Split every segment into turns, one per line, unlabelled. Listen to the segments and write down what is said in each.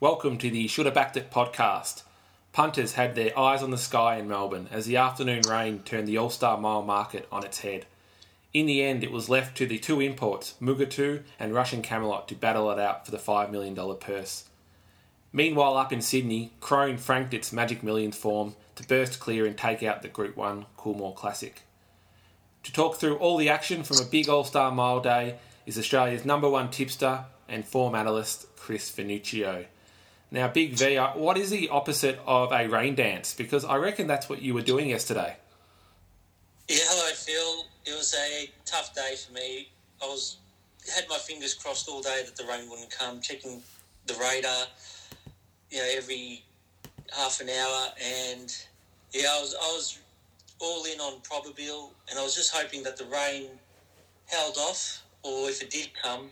Welcome to the Should Have Backed It podcast. Punters had their eyes on the sky in Melbourne as the afternoon rain turned the All Star Mile market on its head. In the end, it was left to the two imports, Mugatoo and Russian Camelot, to battle it out for the $5 million purse. Meanwhile, up in Sydney, Krone franked its Magic Millions form to burst clear and take out the Group 1 Coolmore Classic. To talk through all the action from a big All Star Mile day is Australia's number one tipster and form analyst, Chris Venuccio. Now, Big V, uh, what is the opposite of a rain dance? Because I reckon that's what you were doing yesterday.
Yeah, hello, Phil. It was a tough day for me. I was had my fingers crossed all day that the rain wouldn't come. Checking the radar, you know, every half an hour, and yeah, I was I was all in on Probabeel, and I was just hoping that the rain held off, or if it did come,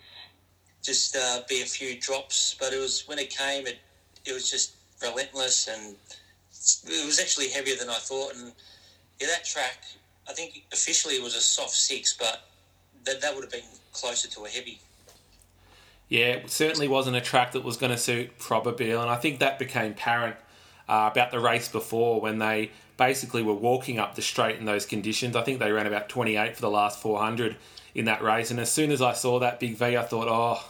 just uh, be a few drops. But it was when it came, it it was just relentless, and it was actually heavier than I thought. And yeah, that track, I think officially it was a soft six, but that that would have been closer to a heavy.
Yeah, it certainly wasn't a track that was going to suit Probabeel, and I think that became apparent uh, about the race before when they basically were walking up the straight in those conditions. I think they ran about 28 for the last 400 in that race, and as soon as I saw that big V, I thought, oh,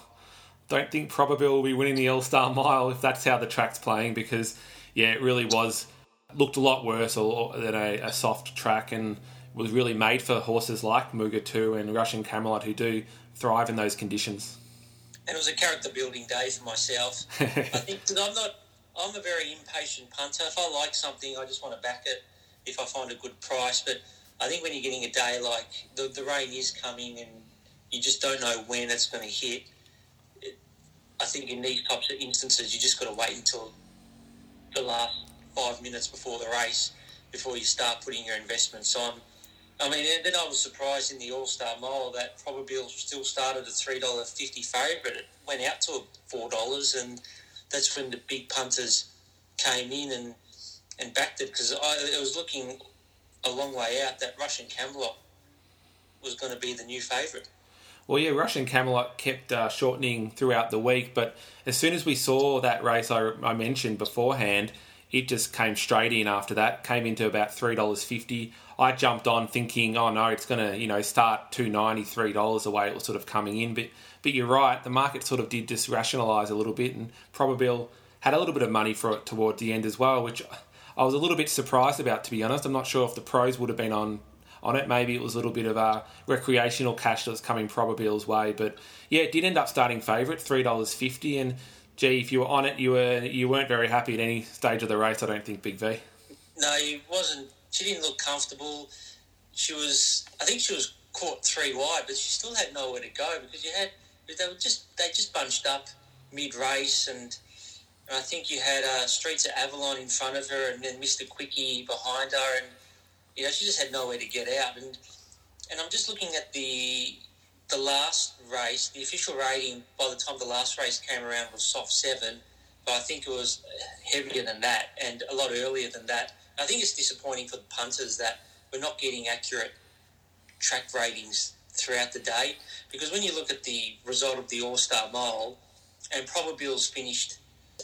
don't think Probabeel will be winning the All Star Mile if that's how the track's playing because, yeah, it really was looked a lot worse than a, a soft track and was really made for horses like Mugatoo and Russian Camelot who do thrive in those conditions.
And it was a character building day for myself. I think I'm not. I'm a very impatient punter. If I like something, I just want to back it. If I find a good price, but I think when you're getting a day like the, the rain is coming and you just don't know when it's going to hit, I think in these types of instances, you just got to wait until the last five minutes before the race before you start putting your investments on. I mean, then I was surprised in the All Star Mile that Probabeel still started a three dollar fifty favourite. It went out to four dollars, and that's when the big punters came in and and backed it because it was looking a long way out that Russian Camelot was going to be the new favourite.
Well, yeah, Russian Camelot kept uh, shortening throughout the week, but as soon as we saw that race I, I, mentioned beforehand, it just came straight in after that, came into about $3.50. I jumped on thinking, oh no, it's going to, you know, start $2.90, $3 the way it was sort of coming in. But, but you're right, the market sort of did just rationalise a little bit, and Probabeel had a little bit of money for it towards the end as well, which I was a little bit surprised about, to be honest. I'm not sure if the pros would have been on on it. Maybe it was a little bit of a recreational cash that was coming Probabeel's way, but yeah, it did end up starting favourite, three dollars fifty. And gee, if you were on it, you were you weren't very happy at any stage of the race. I don't think Big
V. No, he wasn't. She didn't look comfortable. She was. I think she was caught three wide, but she still had nowhere to go because you had. They were just they just bunched up mid race and. And I think you had uh, Streets of Avalon in front of her, and then Mr. Quickie behind her, and you know, she just had nowhere to get out. And and I'm just looking at the the last race. The official rating by the time the last race came around was soft seven, but I think it was heavier than that and a lot earlier than that. I think it's disappointing for the punters that we're not getting accurate track ratings throughout the day because when you look at the result of the All Star Mile and Probabeel's finished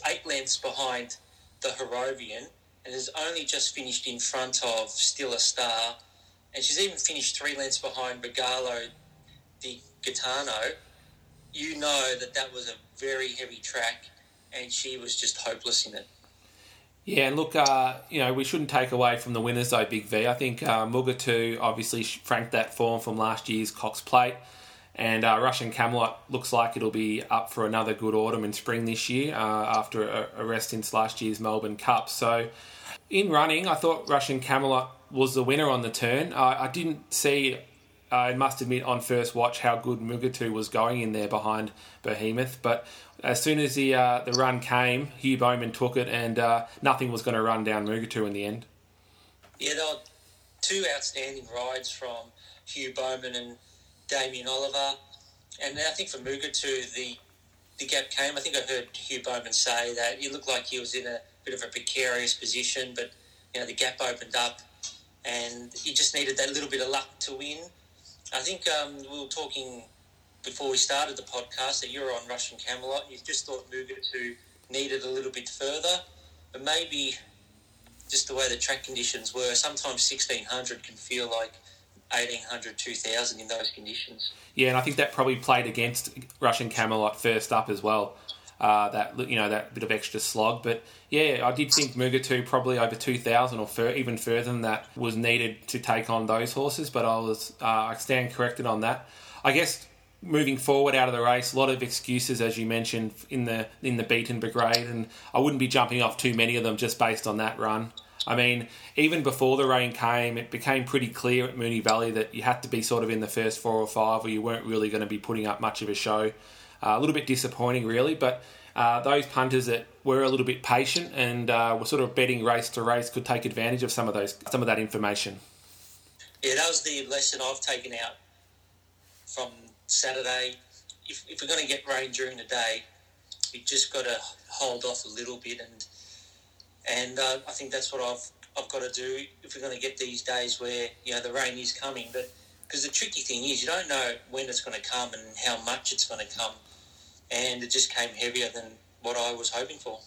eight lengths behind the Harrovian and has only just finished in front of Still a Star, and she's even finished three lengths behind Regalo di Gaetano, you know that that was a very heavy track, and she was just hopeless in it.
Yeah, and look, uh, you know, we shouldn't take away from the winners though, Big V. I think uh, Mugatoo obviously franked that form from last year's Cox Plate. And uh, Russian Camelot looks like it'll be up for another good autumn and spring this year uh, after a, a, rest since last year's Melbourne Cup. So, in running, I thought Russian Camelot was the winner on the turn. Uh, I didn't see, I must admit, on first watch how good Mugatoo was going in there behind Behemoth. But as soon as the uh, the run came, Hugh Bowman took it, and uh, nothing was going to run down Mugatoo in the end.
Yeah, there were two outstanding rides from Hugh Bowman and Damien Oliver. And I think for Mugatoo the the gap came. I think I heard Hugh Bowman say that it looked like he was in a bit of a precarious position, but you know the gap opened up, and he just needed that little bit of luck to win. I think um, we were talking before we started the podcast that you were on Russian Camelot. You just thought Mugatoo needed a little bit further, but maybe just the way the track conditions were, sometimes 1600 can feel like 1800, 2000 in those conditions.
Yeah, and I think that probably played against Russian Camelot first up as well. Uh, that you know that bit of extra slog, but yeah, I did think Mugatoo probably over two thousand or fur- even further than that was needed to take on those horses. But I was uh, I stand corrected on that. I guess moving forward out of the race, a lot of excuses as you mentioned in the in the beaten brigade, and I wouldn't be jumping off too many of them just based on that run. I mean, even before the rain came, it became pretty clear at Moonee Valley that you had to be sort of in the first four or five, or you weren't really going to be putting up much of a show. Uh, a little bit disappointing, really, but uh, those punters that were a little bit patient and uh, were sort of betting race to race could take advantage of some of those some of that information.
Yeah, that was the lesson I've taken out from Saturday. If, if we're going to get rain during the day, we just got to hold off a little bit, and and uh, I think that's what I've I've got to do if we're going to get these days where you know the rain is coming. But because the tricky thing is you don't know when it's going to come and how much it's going to come, and it just came heavier than what I was hoping for.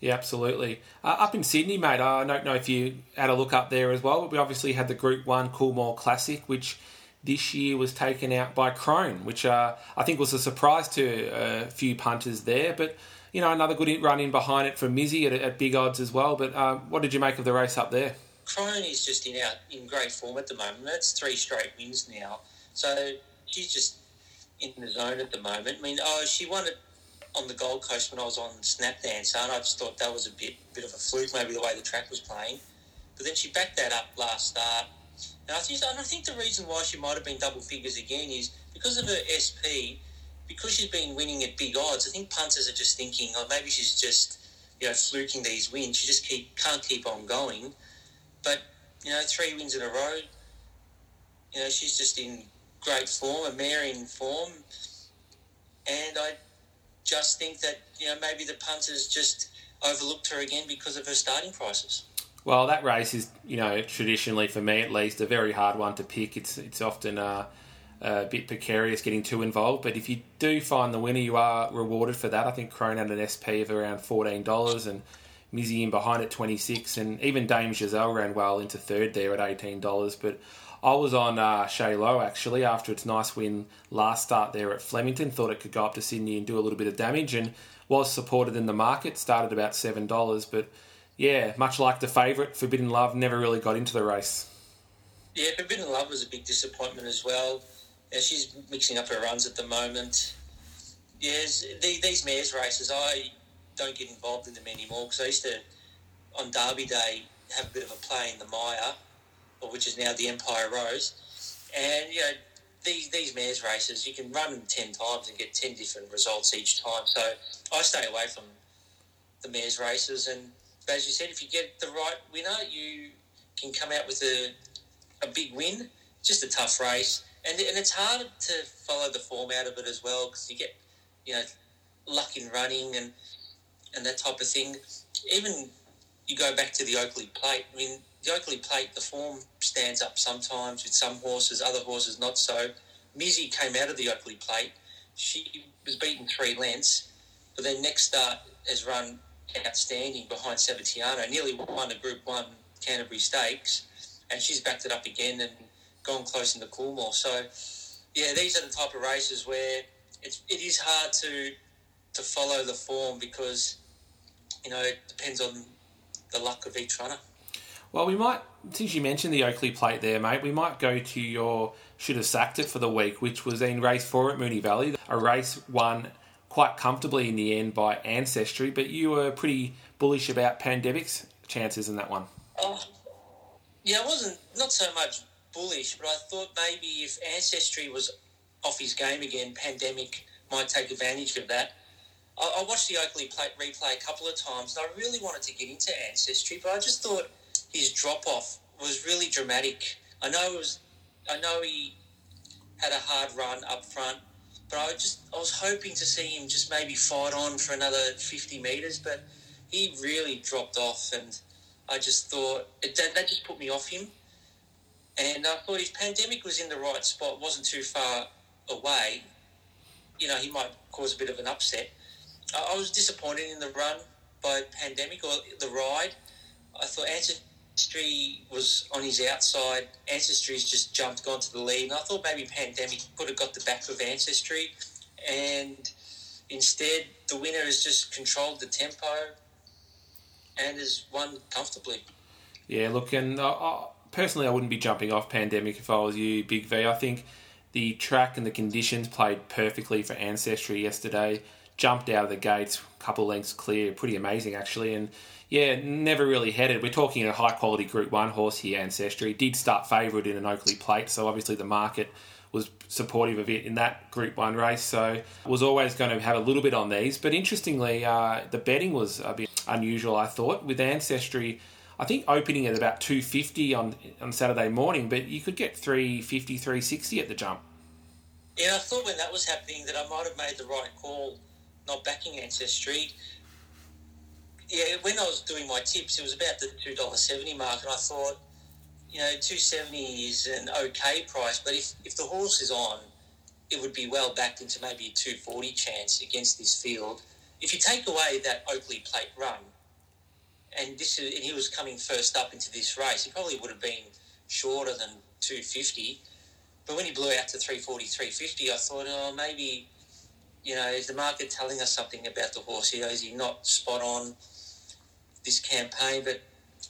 Yeah, absolutely. Uh, up in Sydney, mate, I don't know if you had a look up there as well, but we obviously had the Group 1 Coolmore Classic, which this year was taken out by Krone, which uh, I think was a surprise to a few punters there. But, you know, another good run in behind it for Mizzy at, at big odds as well. But uh, what did you make of the race up there?
Krone is just in out in great form at the moment. That's three straight wins now. So she's just in the zone at the moment. I mean, oh, she won it on the Gold Coast when I was on Snap Dancer, and I just thought that was a bit bit of a fluke, maybe the way the track was playing. But then she backed that up last start. And I think, and I think the reason why she might have been double figures again is because of her SP, because she's been winning at big odds. I think punters are just thinking, oh, maybe she's just you know fluking these wins. She just keep can't keep on going. But you know, three wins in a row. You know, she's just in great form, a mare in form, and I just think that you know maybe the punters just overlooked her again because of her starting prices.
Well, that race is, you know, traditionally for me at least, a very hard one to pick. It's it's often uh, a bit precarious getting too involved, but if you do find the winner, you are rewarded for that. I think Krone had an SP of around fourteen dollars, and Mizzy in behind at twenty six, and even Dame Giselle ran well into third there at eighteen dollars. But I was on uh, Shay Low actually after its nice win last start there at Flemington. Thought it could go up to Sydney and do a little bit of damage, and was supported in the market. Started about seven dollars, but yeah, much like the favourite, Forbidden Love never really got into the race.
Yeah, Forbidden Love was a big disappointment as well. Yeah, she's mixing up her runs at the moment. Yes, the, these mares races, I don't get involved in them anymore because I used to, on Derby Day, have a bit of a play in the Myer, which is now the Empire Rose. And, you know, these, these mares races, you can run them 10 times and get 10 different results each time. So I stay away from the mares races and as you said, if you get the right winner, you can come out with a, a big win. Just a tough race, and and it's hard to follow the form out of it as well because you get you know luck in running and and that type of thing. Even you go back to the Oakleigh Plate. I mean, the Oakleigh Plate, the form stands up sometimes with some horses, other horses not so. Mizzy came out of the Oakleigh Plate. She was beaten three lengths, but then next start has run outstanding behind Sabatiano, nearly won a Group 1 Canterbury Stakes, and she's backed it up again and gone close in the Coolmore. So, yeah, these are the type of races where it's, it is hard to to follow the form because, you know, it depends on the luck of each runner.
Well, we might, since you mentioned the Oakleigh plate there, mate, we might go to your should have sacked it for the week, which was in race four at Moonee Valley, a race won quite comfortably in the end by Ancestry, but you were pretty bullish about Pandemic's chances in that one.
Oh, yeah, I wasn't not so much bullish, but I thought maybe if Ancestry was off his game again, Pandemic might take advantage of that. I, I watched the Oakleigh play, replay a couple of times, and I really wanted to get into Ancestry, but I just thought his drop off was really dramatic. I know it was, I know he had a hard run up front, but I just I was hoping to see him just maybe fight on for another 50 metres, but he really dropped off, and I just thought it, that, that just put me off him. And I thought if Pandemic was in the right spot, wasn't too far away, you know, he might cause a bit of an upset. I was disappointed in the run by Pandemic or the ride. I thought Ancestry was on his outside. Ancestry's just jumped, gone to the lead, and I thought maybe Pandemic could have got the back of Ancestry, and instead the winner has just controlled the tempo and has won comfortably.
Yeah, look, and uh, personally, I wouldn't be jumping off Pandemic if I was you, Big V. I think the track and the conditions played perfectly for Ancestry yesterday. Jumped out of the gates, couple lengths clear, pretty amazing actually, and yeah, never really headed. We're talking a high quality Group One horse here, Ancestry. Did start favourite in an Oakleigh Plate, so obviously the market was supportive of it in that Group One race. So was always going to have a little bit on these. But interestingly, uh, the betting was a bit unusual. I thought with Ancestry. I think opening at about 250 on on Saturday morning, but you could get 350, 360 at the jump.
Yeah, I thought when that was happening that I might have made the right call, not backing Ancestry. Yeah, when I was doing my tips, it was about the two dollar seventy mark, and I thought, you know, two seventy is an okay price, but if if the horse is on, it would be well backed into maybe a two forty chance against this field. If you take away that Oakleigh Plate run, and this is, and he was coming first up into this race, he probably would have been shorter than 250. But when he blew out to 340, 350, I thought, oh, maybe, you know, is the market telling us something about the horse here? Is he not spot on this campaign? But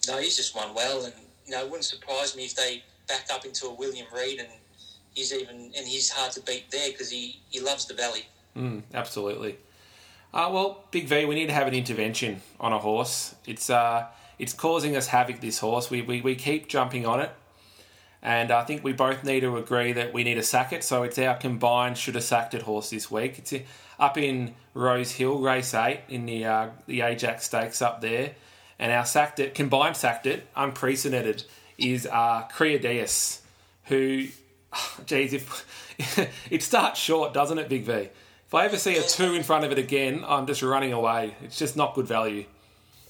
no, he's just won well. And, you know, it wouldn't surprise me if they back up into a William Reid and he's even, and he's hard to beat there because he, he loves the valley.
Mm, absolutely. Uh, well, Big V, we need to have an intervention on a horse. It's uh, it's causing us havoc. This horse, we, we, we keep jumping on it, and I think we both need to agree that we need to sack it. So it's our combined should have sacked it horse this week. It's up in Rosehill, race eight in the uh, the Ajax Stakes up there, and our sacked it combined sacked it unprecedented is uh, who, geez, if it starts short, doesn't it, Big V? If I ever see a two in front of it again, I'm just running away. It's just not good value.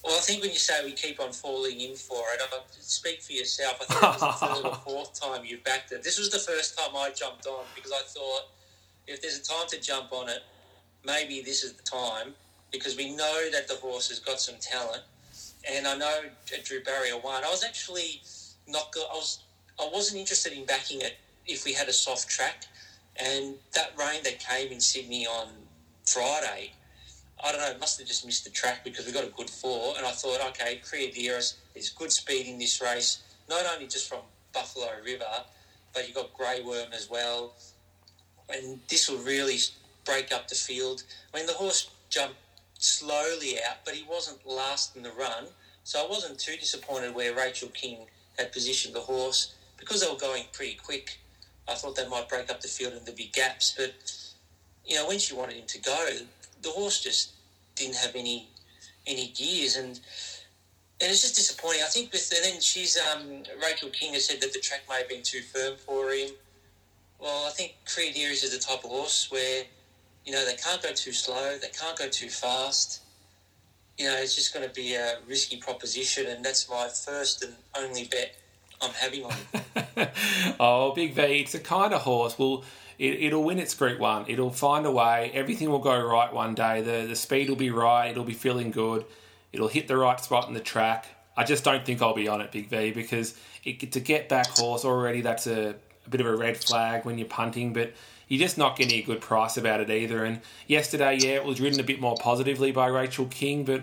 Well, I think when you say we keep on falling in for it, I speak for yourself. I think it was the third or fourth time you backed it. This was the first time I jumped on because I thought if there's a time to jump on it, maybe this is the time because we know that the horse has got some talent. And I know at Drew Barrier one, I was actually not. I was. I wasn't interested in backing it if we had a soft track and that rain that came in Sydney on Friday, I don't know, must have just missed the track because we got a good four. And I thought, okay, Creadiris is good speed in this race, not only just from Buffalo River, but you've got Grey Worm as well. And this will really break up the field. I mean, the horse jumped slowly out, but he wasn't last in the run. So I wasn't too disappointed where Rachel King had positioned the horse because they were going pretty quick. I thought they might break up the field and there'd be gaps. But, you know, when she wanted him to go, the horse just didn't have any any gears. And and it's just disappointing. I think with, and then she's, um, Rachel King has said that the track may have been too firm for him. Well, I think Creadiris is the type of horse where, you know, they can't go too slow, they can't go too fast. You know, it's just going to be a risky proposition, and that's my first and only bet I'm having on
oh, Big V, it's a kind of horse. Well, it, will win its Group One. It'll find a way. Everything will go right one day. The the speed will be right. It'll be feeling good. It'll hit the right spot in the track. I just don't think I'll be on it, Big V, because it, to get back horse already, that's a, a bit of a red flag when you're punting. But you're just not getting a good price about it either. And yesterday, yeah, it was ridden a bit more positively by Rachel King, but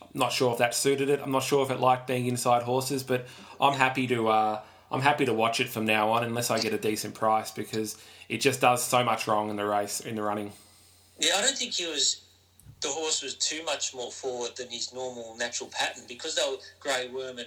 I'm not sure if that suited it. I'm not sure if it liked being inside horses, but I'm happy to uh, I'm happy to watch it from now on, unless I get a decent price because it just does so much wrong in the race in the running.
Yeah, I don't think he was. The horse was too much more forward than his normal natural pattern because they were Grey Worm and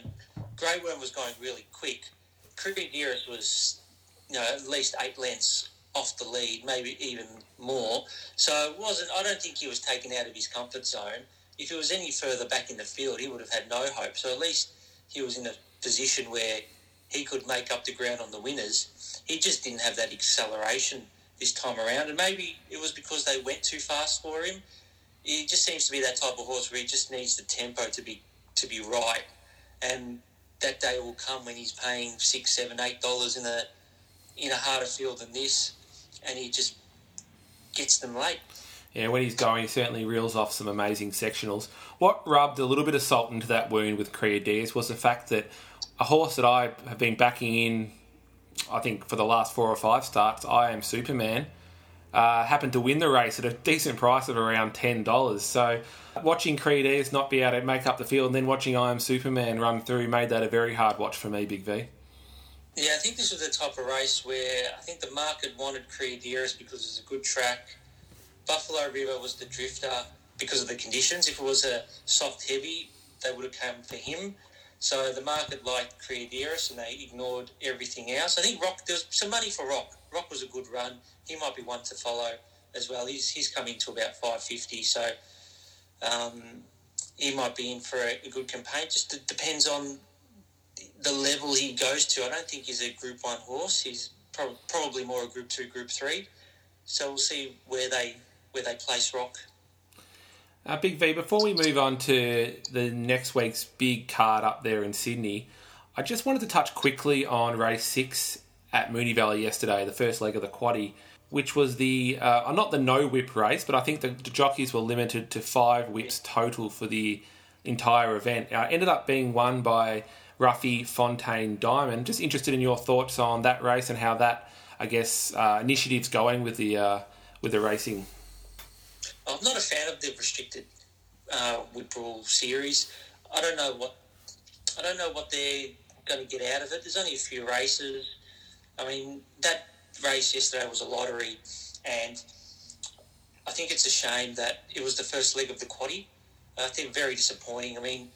Grey Worm was going really quick. Creadiris was, you know, at least eight lengths off the lead, maybe even more. So it wasn't. I don't think he was taken out of his comfort zone. If he was any further back in the field, he would have had no hope. So at least he was in a position where he could make up the ground on the winners. He just didn't have that acceleration this time around, and maybe it was because they went too fast for him. He just seems to be that type of horse where he just needs the tempo to be to be right, and that day will come when he's paying six, seven, eight dollars in a in a harder field than this, and he just gets them late.
Yeah, when he's going, he certainly reels off some amazing sectionals. What rubbed a little bit of salt into that wound with Crea Diaz was the fact that a horse that I have been backing in, I think for the last four or five starts, I am Superman, uh, happened to win the race at a decent price of around ten dollars. So watching Creed Diaz not be able to make up the field, and then watching I am Superman run through made that a very hard watch for me, Big
V. Yeah, I think this was the type of race where I think the market wanted Creed Diaz because it's a good track Buffalo River was the drifter because of the conditions. If it was a soft heavy, they would have come for him. So the market liked Diaz and they ignored everything else. I think Rock, there was some money for Rock. Rock was a good run. He might be one to follow as well. He's, he's coming to about 550. So um, he might be in for a, a good campaign. Just depends on the level he goes to. I don't think he's a Group 1 horse. He's pro- probably more a Group 2, Group 3. So we'll see where they where they place rock.
Uh, big V, before we move on to the next week's big card up there in Sydney, I just wanted to touch quickly on race six at Moonee Valley yesterday, the first leg of the quaddy, which was the uh, not the no whip race, but I think the, the, jockeys were limited to five whips total for the entire event. Uh, ended up being won by Ruffy Fontaine Diamond. Just interested in your thoughts on that race and how that, I guess, uh, initiative's going with the uh, with the racing.
I'm not a fan of the restricted uh, whip rule series. I don't know what I don't know what they're going to get out of it. There's only a few races. I mean, that race yesterday was a lottery, and I think it's a shame that it was the first leg of the quaddy. I think very disappointing. I mean,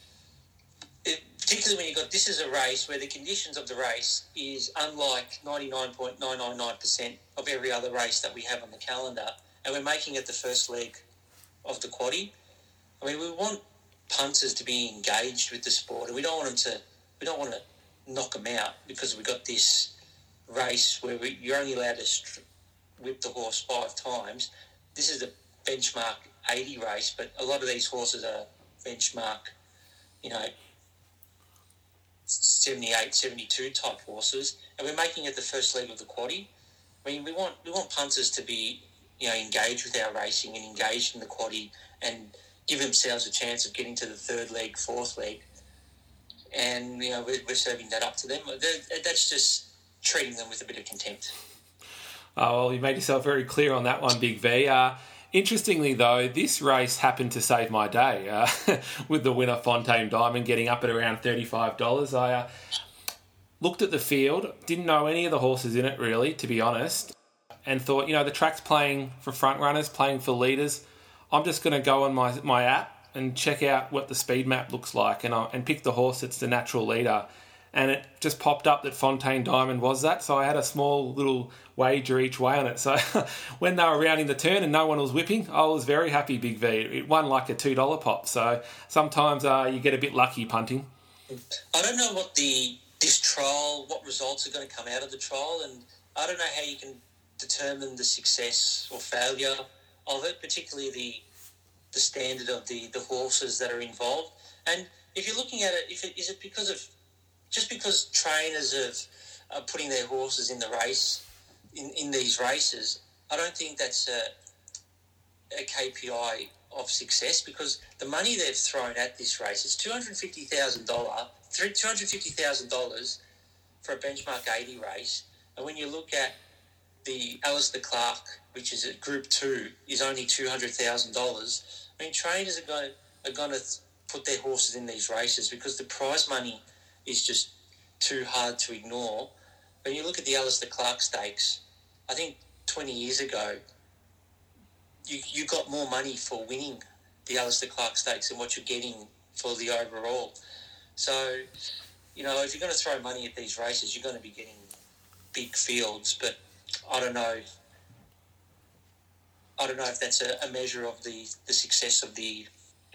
it, particularly when you got this is a race where the conditions of the race is unlike 99.999% of every other race that we have on the calendar and we're making it the first leg of the quaddy. I mean, we want punters to be engaged with the sport, and we don't want them to. We don't want to knock them out because we got this race where we, you're only allowed to whip the horse five times. This is a benchmark 80 race, but a lot of these horses are benchmark, you know, 78, 72 type horses, and we're making it the first leg of the quaddy. I mean, we want we want punters to be you know, engage with our racing and engage in the quaddy and give themselves a chance of getting to the third leg, fourth leg. And, you know, we're, we're serving that up to them. That's just treating them with a bit of contempt.
Oh, well, you made yourself very clear on that one, Big V. Uh, interestingly, though, this race happened to save my day uh, with the winner, Fontaine Diamond, getting up at around $35. I uh, looked at the field, didn't know any of the horses in it, really, to be honest and thought, you know, the track's playing for front runners, playing for leaders. I'm just going to go on my my app and check out what the speed map looks like, and I, and pick the horse that's the natural leader. And it just popped up that Fontaine Diamond was that, so I had a small little wager each way on it. So when they were rounding the turn and no one was whipping, I was very happy. Big V, it won like a two dollar pop. So sometimes uh, you get a bit lucky punting.
I don't know what the this trial, what results are going to come out of the trial, and I don't know how you can determine the success or failure of it, particularly the the standard of the, the horses that are involved. And if you're looking at it, if it is it because of just because trainers have are putting their horses in the race in, in these races, I don't think that's a, a KPI of success because the money they've thrown at this race is two hundred fifty thousand dollar two hundred fifty thousand dollars for a benchmark eighty race, and when you look at the Alister Clark, which is at Group Two, is only two hundred thousand dollars. I mean, trainers are going are going to put their horses in these races because the prize money is just too hard to ignore. When you look at the Alister Clark Stakes, I think twenty years ago, you you got more money for winning the Alister Clark Stakes than what you're getting for the overall. So, you know, if you're going to throw money at these races, you're going to be getting big fields, but I don't know. I don't know if that's a, a measure of the, the success of the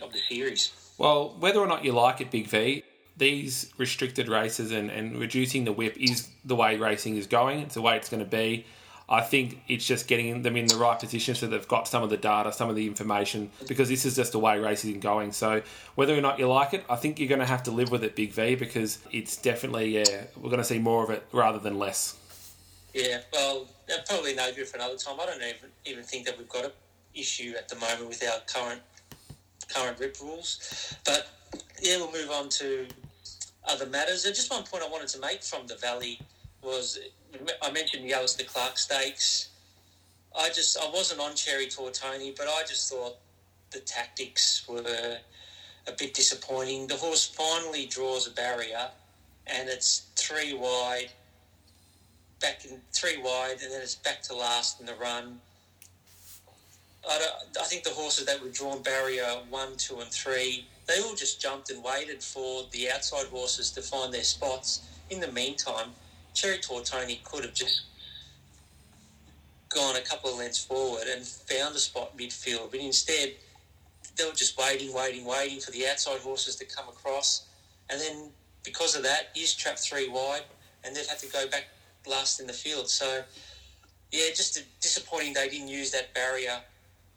of the series.
Well, whether or not you like it, Big V, these restricted races and, and reducing the whip is the way racing is going. It's the way it's going to be. I think it's just getting them in the right position so they've got some of the data, some of the information, because this is just the way racing is going. So whether or not you like it, I think you're going to have to live with it, Big V, because it's definitely, yeah, we're going to see more of it rather than less.
Yeah, well, probably no good for another time. I don't even even think that we've got an issue at the moment with our current current rip rules. But yeah, we'll move on to other matters. And just one point I wanted to make from the Valley was I mentioned the Alister Clark Stakes. I just I wasn't on Cherry Tortoni, but I just thought the tactics were a bit disappointing. The horse finally draws a barrier, and it's three wide, back in three wide, and then it's back to last in the run. I, I think the horses that were drawn barrier one, two, and three, they all just jumped and waited for the outside horses to find their spots. In the meantime, Cherry Tortoni could have just gone a couple of lengths forward and found a spot midfield, but instead they were just waiting, waiting, waiting for the outside horses to come across, and then because of that, he's trapped three wide, and they've had to go back last in the field. So, yeah, just disappointing they didn't use that barrier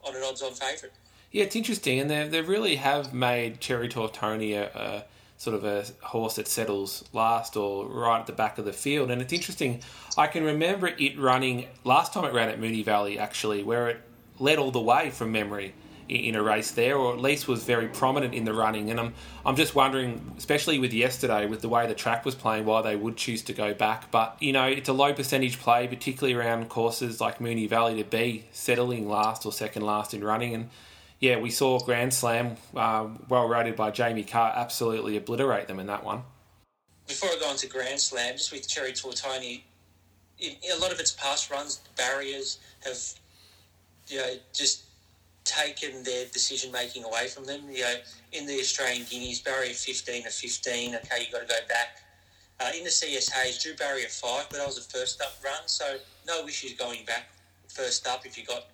on an odds-on favourite.
Yeah, it's interesting, and they they really have made Cherry Tortoni a, a sort of a horse that settles last or right at the back of the field. And it's interesting. I can remember it running last time it ran at Moonee Valley actually, where it led all the way from memory in a race there, or at least was very prominent in the running. And I'm I'm just wondering, especially with yesterday, with the way the track was playing, why they would choose to go back. But you know, it's a low percentage play, particularly around courses like Moonee Valley, to be settling last or second last in running. And yeah, we saw Grand Slam, uh, well rated by Jamie Kah, absolutely obliterate them in that one.
Before I go on to Grand Slam, just with Cherry Tortoni, a lot of its past runs, barriers have, you know, just taken their decision making away from them. You know, in the Australian Guineas, barrier 15 of 15, okay, you've got to go back. Uh, in the CSAs, drew barrier 5, but that was a first up run, so no issues going back first up if you got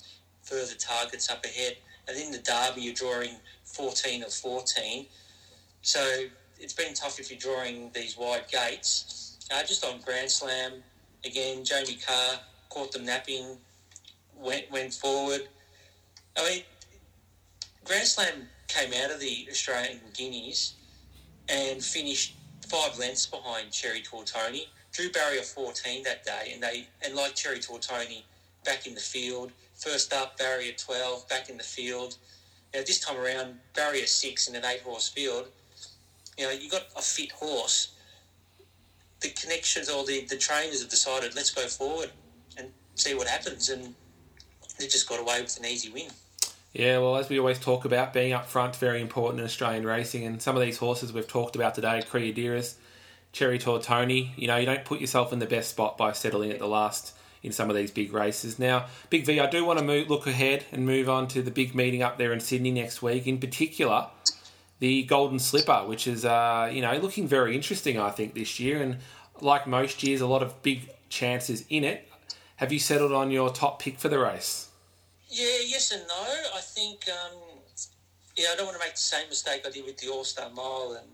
further targets up ahead. And in the Derby, you're drawing 14 of 14. So it's been tough if you're drawing these wide gates. Uh, just on Grand Slam, again, Jamie Kah caught them napping, went went forward. I mean, Grand Slam came out of the Australian Guineas and finished five lengths behind Cherry Tortoni. Drew barrier 14 that day, and they and like Cherry Tortoni, back in the field. First up, barrier 12, back in the field. Now, this time around, barrier 6 in an eight horse field. You know, you got a fit horse. The connections or the, the trainers have decided, let's go forward and see what happens. And they just got away with an easy win.
Yeah, well, as we always talk about, being up front very important in Australian racing. And some of these horses we've talked about today, Creadiris, Cherry Tortoni, you know, you don't put yourself in the best spot by settling at the last in some of these big races. Now, Big V, I do want to move, look ahead and move on to the big meeting up there in Sydney next week. In particular, the Golden Slipper, which is uh, you know looking very interesting, I think this year. And like most years, a lot of big chances in it. Have you settled on your top pick for the race?
Yeah, yes and no. I think um, yeah, I don't want to make the same mistake I did with the All Star Mile and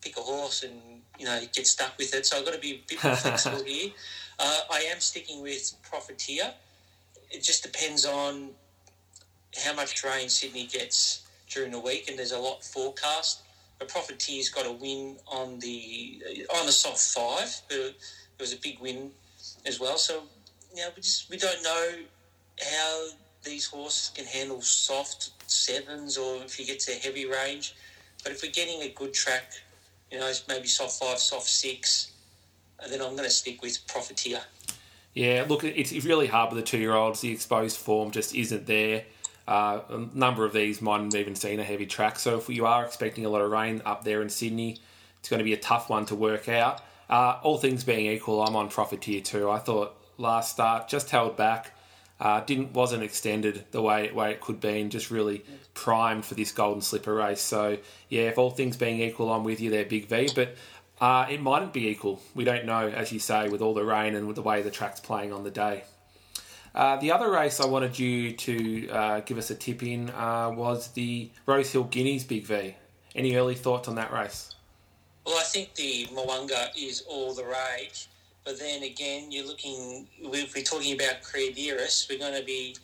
pick a horse and you know get stuck with it. So I've got to be a bit more flexible here. Uh, I am sticking with Profiteer. It just depends on how much rain Sydney gets during the week, and there's a lot forecast. But Profiteer's got a win on the on the soft five. but It was a big win as well. So you know, we just we don't know how these horses can handle soft sevens or if you get to heavy range. But if we're getting a good track, you know, maybe soft five, soft six, and then I'm going to stick with Profiteer.
Yeah, look, it's really hard with the two year olds. The exposed form just isn't there. Uh, a number of these might have even seen a heavy track. So if you are expecting a lot of rain up there in Sydney, it's going to be a tough one to work out. Uh, all things being equal, I'm on Profiteer too. I thought last start just held back, uh, didn't wasn't extended the way way it could be, and just really primed for this Golden Slipper race. So yeah, if all things being equal, I'm with you there, Big V. But uh, it mightn't be equal. We don't know, as you say, with all the rain and with the way the track's playing on the day. Uh, the other race I wanted you to uh, give us a tip in uh, was the Rosehill Guineas Big V. Any early thoughts on that race?
Well, I think the Mo'unga is all the rage. But then again, you're looking, if we're talking about Creadiris, we're going to be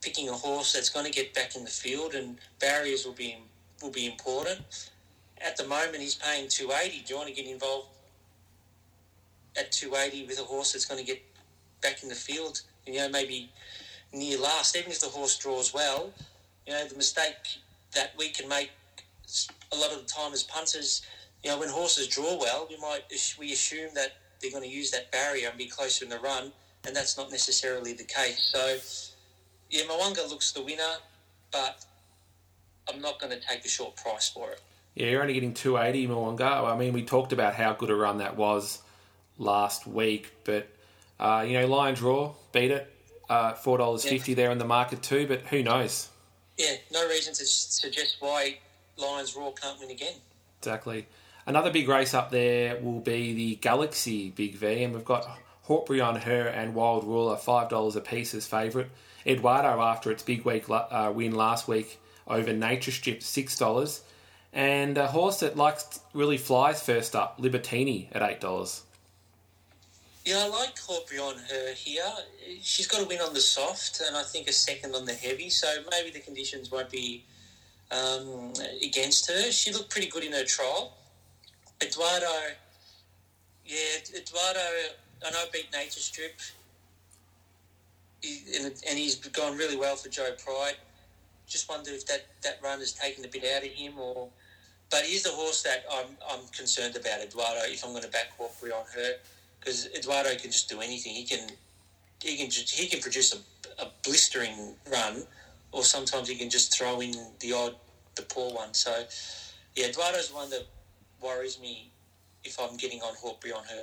picking a horse that's going to get back in the field and barriers will be will be important at the moment he's paying 280. Do you want to get involved at 280 with a horse that's going to get back in the field? You know, maybe near last, even if the horse draws well, you know, the mistake that we can make a lot of the time as punters, you know, when horses draw well, we might we assume that they're going to use that barrier and be closer in the run, and that's not necessarily the case. So, yeah, Mo'unga looks the winner, but I'm not going to take a short price for it.
Yeah, you're only getting 280 Mo'unga. I mean, we talked about how good a run that was last week, but uh, you know, Lion's Roar beat it. Uh, Four dollars yeah. fifty there in the market too, but who knows?
Yeah, no reason to suggest why Lion's Roar can't win again.
Exactly. Another big race up there will be the Galaxy Big V, and we've got Hawkbury on her and Wild Ruler five dollars a piece as favourite. Eduardo after its big week uh, win last week over Nature Strip six dollars, and a horse that likes really flies first up Libertini at eight dollars.
Yeah, I like Hawkbury on her here. She's got a win on the soft, and I think a second on the heavy. So maybe the conditions won't be um, against her. She looked pretty good in her trial. Eduardo, yeah, Eduardo, I know beat Nature Strip, he, and, he's gone really well for Joe Pride. Just wonder if that, that run has taken a bit out of him, or but he's the horse that I'm I'm concerned about Eduardo. If I'm going to back Hawkbury on her, because Eduardo can just do anything. He can he can he can produce a, a blistering run, or sometimes he can just throw in the odd the poor one. So yeah, Eduardo's one that worries me if I'm getting on Hawkbury on her.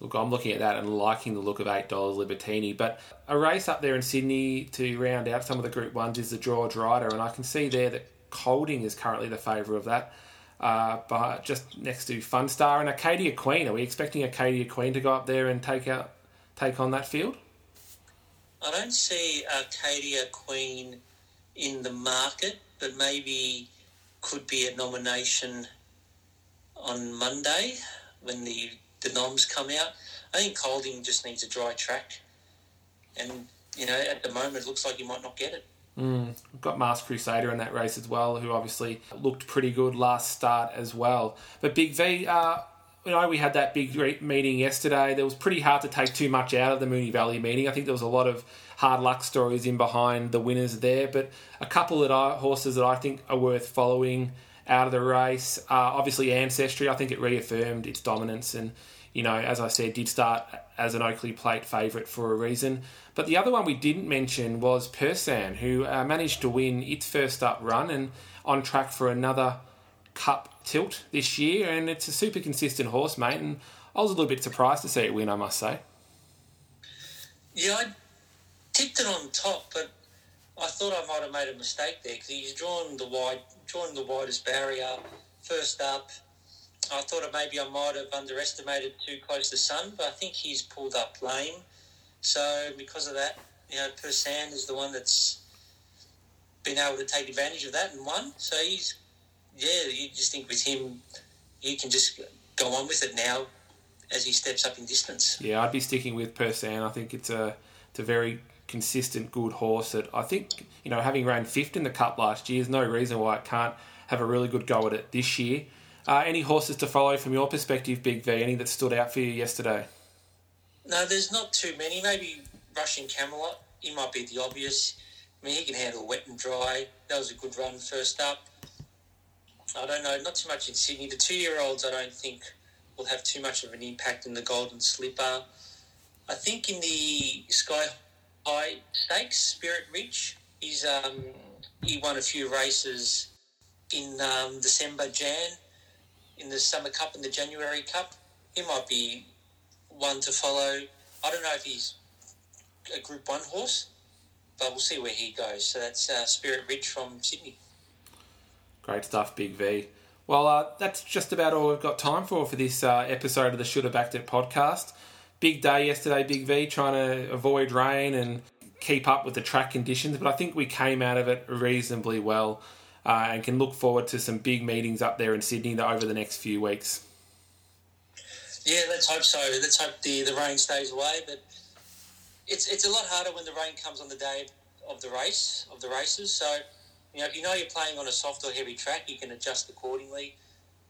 Look, I'm looking at that and liking the look of eight dollars Libertini, but a race up there in Sydney to round out some of the Group Ones is the George Ryder, and I can see there that Kolding is currently the favourite of that. Uh, but just next to Funstar and Arcadia Queen, are we expecting Arcadia Queen to go up there and take out take on that field?
I don't see Arcadia Queen in the market, but maybe could be a nomination on Monday when the, the noms come out. I think Kolding just needs a dry track. And, you know, at the moment, it looks like he might not get it.
Mm. Got Mask Crusader in that race as well, who obviously looked pretty good last start as well. But Big V, uh, you know, we had that big meeting yesterday. There was pretty hard to take too much out of the Moonee Valley meeting. I think there was a lot of hard luck stories in behind the winners there, but a couple of horses that I think are worth following out of the race. Uh, obviously, Ancestry, I think it reaffirmed its dominance and, you know, as I said, did start as an Oakleigh Plate favourite for a reason. But the other one we didn't mention was Persan, who uh, managed to win its first up run and on track for another Cup tilt this year. And it's a super consistent horse, mate. And I was a little bit surprised to see it win, I must say.
Yeah, I tipped it on top, but I thought I might have made a mistake there because he's drawn the wide, drawn the widest barrier first up. I thought maybe I might have underestimated too close to Sun, but I think he's pulled up lame. So because of that, you know, Persan is the one that's been able to take advantage of that and won. So he's, yeah, you just think with him, you can just go on with it now as he steps up in distance.
Yeah, I'd be sticking with Persan. I think it's a it's a very consistent, good horse that I think, you know, having ran fifth in the Cup last year, there's no reason why it can't have a really good go at it this year. Uh, any horses to follow from your perspective, Big V? Any that stood out for you yesterday?
No, there's not too many. Maybe Russian Camelot. He might be the obvious. I mean, he can handle wet and dry. That was a good run first up. I don't know, not too much in Sydney. The two-year-olds, I don't think will have too much of an impact in the Golden Slipper. I think in the Sky High Stakes, Spirit Ridge, he's um, he won a few races in um, December, Jan, in the Summer Cup and the January Cup. He might be one to follow. I don't know if he's a Group One horse, but we'll see where he goes. So that's uh, Spirit Ridge from Sydney.
Great stuff, Big V. Well, uh, that's just about all we've got time for for this uh, episode of the Should Have Backed It podcast. Big day yesterday, Big V, trying to avoid rain and keep up with the track conditions, but I think we came out of it reasonably well uh, and can look forward to some big meetings up there in Sydney over the next few weeks.
Yeah, let's hope so. Let's hope the, the rain stays away. But it's it's a lot harder when the rain comes on the day of the race of the races. So you know, if you know you're playing on a soft or heavy track, you can adjust accordingly.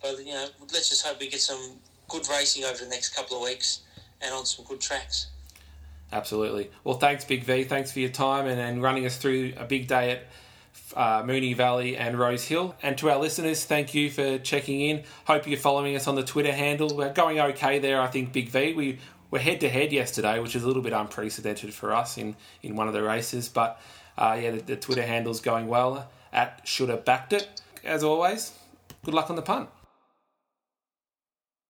But you know, let's just hope we get some good racing over the next couple of weeks and on some good tracks.
Absolutely. Well, thanks, Big V. Thanks for your time and, and running us through a big day at uh, Moonee Valley and Rosehill. And to our listeners, thank you for checking in. Hope you're following us on the Twitter handle. We're going okay there, I think, Big V. We were head to head yesterday, which is a little bit unprecedented for us in, in one of the races. But uh, yeah, the, the Twitter handle's going well at Should Have Backed It. As always, good luck on the punt.